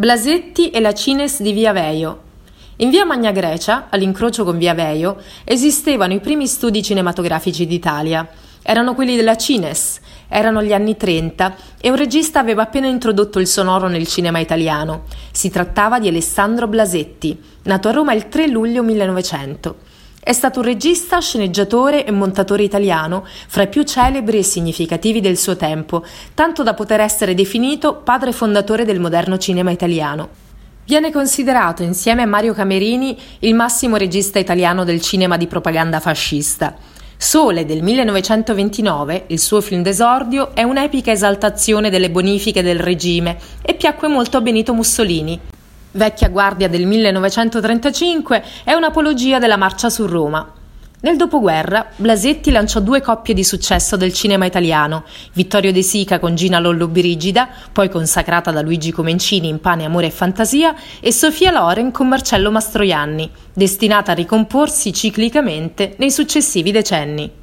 Blasetti e la Cines di Via Veio. In via Magna Grecia, all'incrocio con via Veio, esistevano i primi studi cinematografici d'Italia. Erano quelli della Cines, erano gli anni 30 e un regista aveva appena introdotto il sonoro nel cinema italiano. Si trattava di Alessandro Blasetti, nato a Roma il 3 luglio 1900. È stato un regista, sceneggiatore e montatore italiano, fra i più celebri e significativi del suo tempo, tanto da poter essere definito padre fondatore del moderno cinema italiano. Viene considerato, insieme a Mario Camerini, il massimo regista italiano del cinema di propaganda fascista. Sole del 1929, il suo film d'esordio, è un'epica esaltazione delle bonifiche del regime e piacque molto a Benito Mussolini. Vecchia Guardia del 1935 è un'apologia della marcia su Roma. Nel dopoguerra, Blasetti lanciò due coppie di successo del cinema italiano, Vittorio De Sica con Gina Lollobrigida, poi consacrata da Luigi Comencini in Pane, Amore e Fantasia, e Sofia Loren con Marcello Mastroianni, destinata a ricomporsi ciclicamente nei successivi decenni.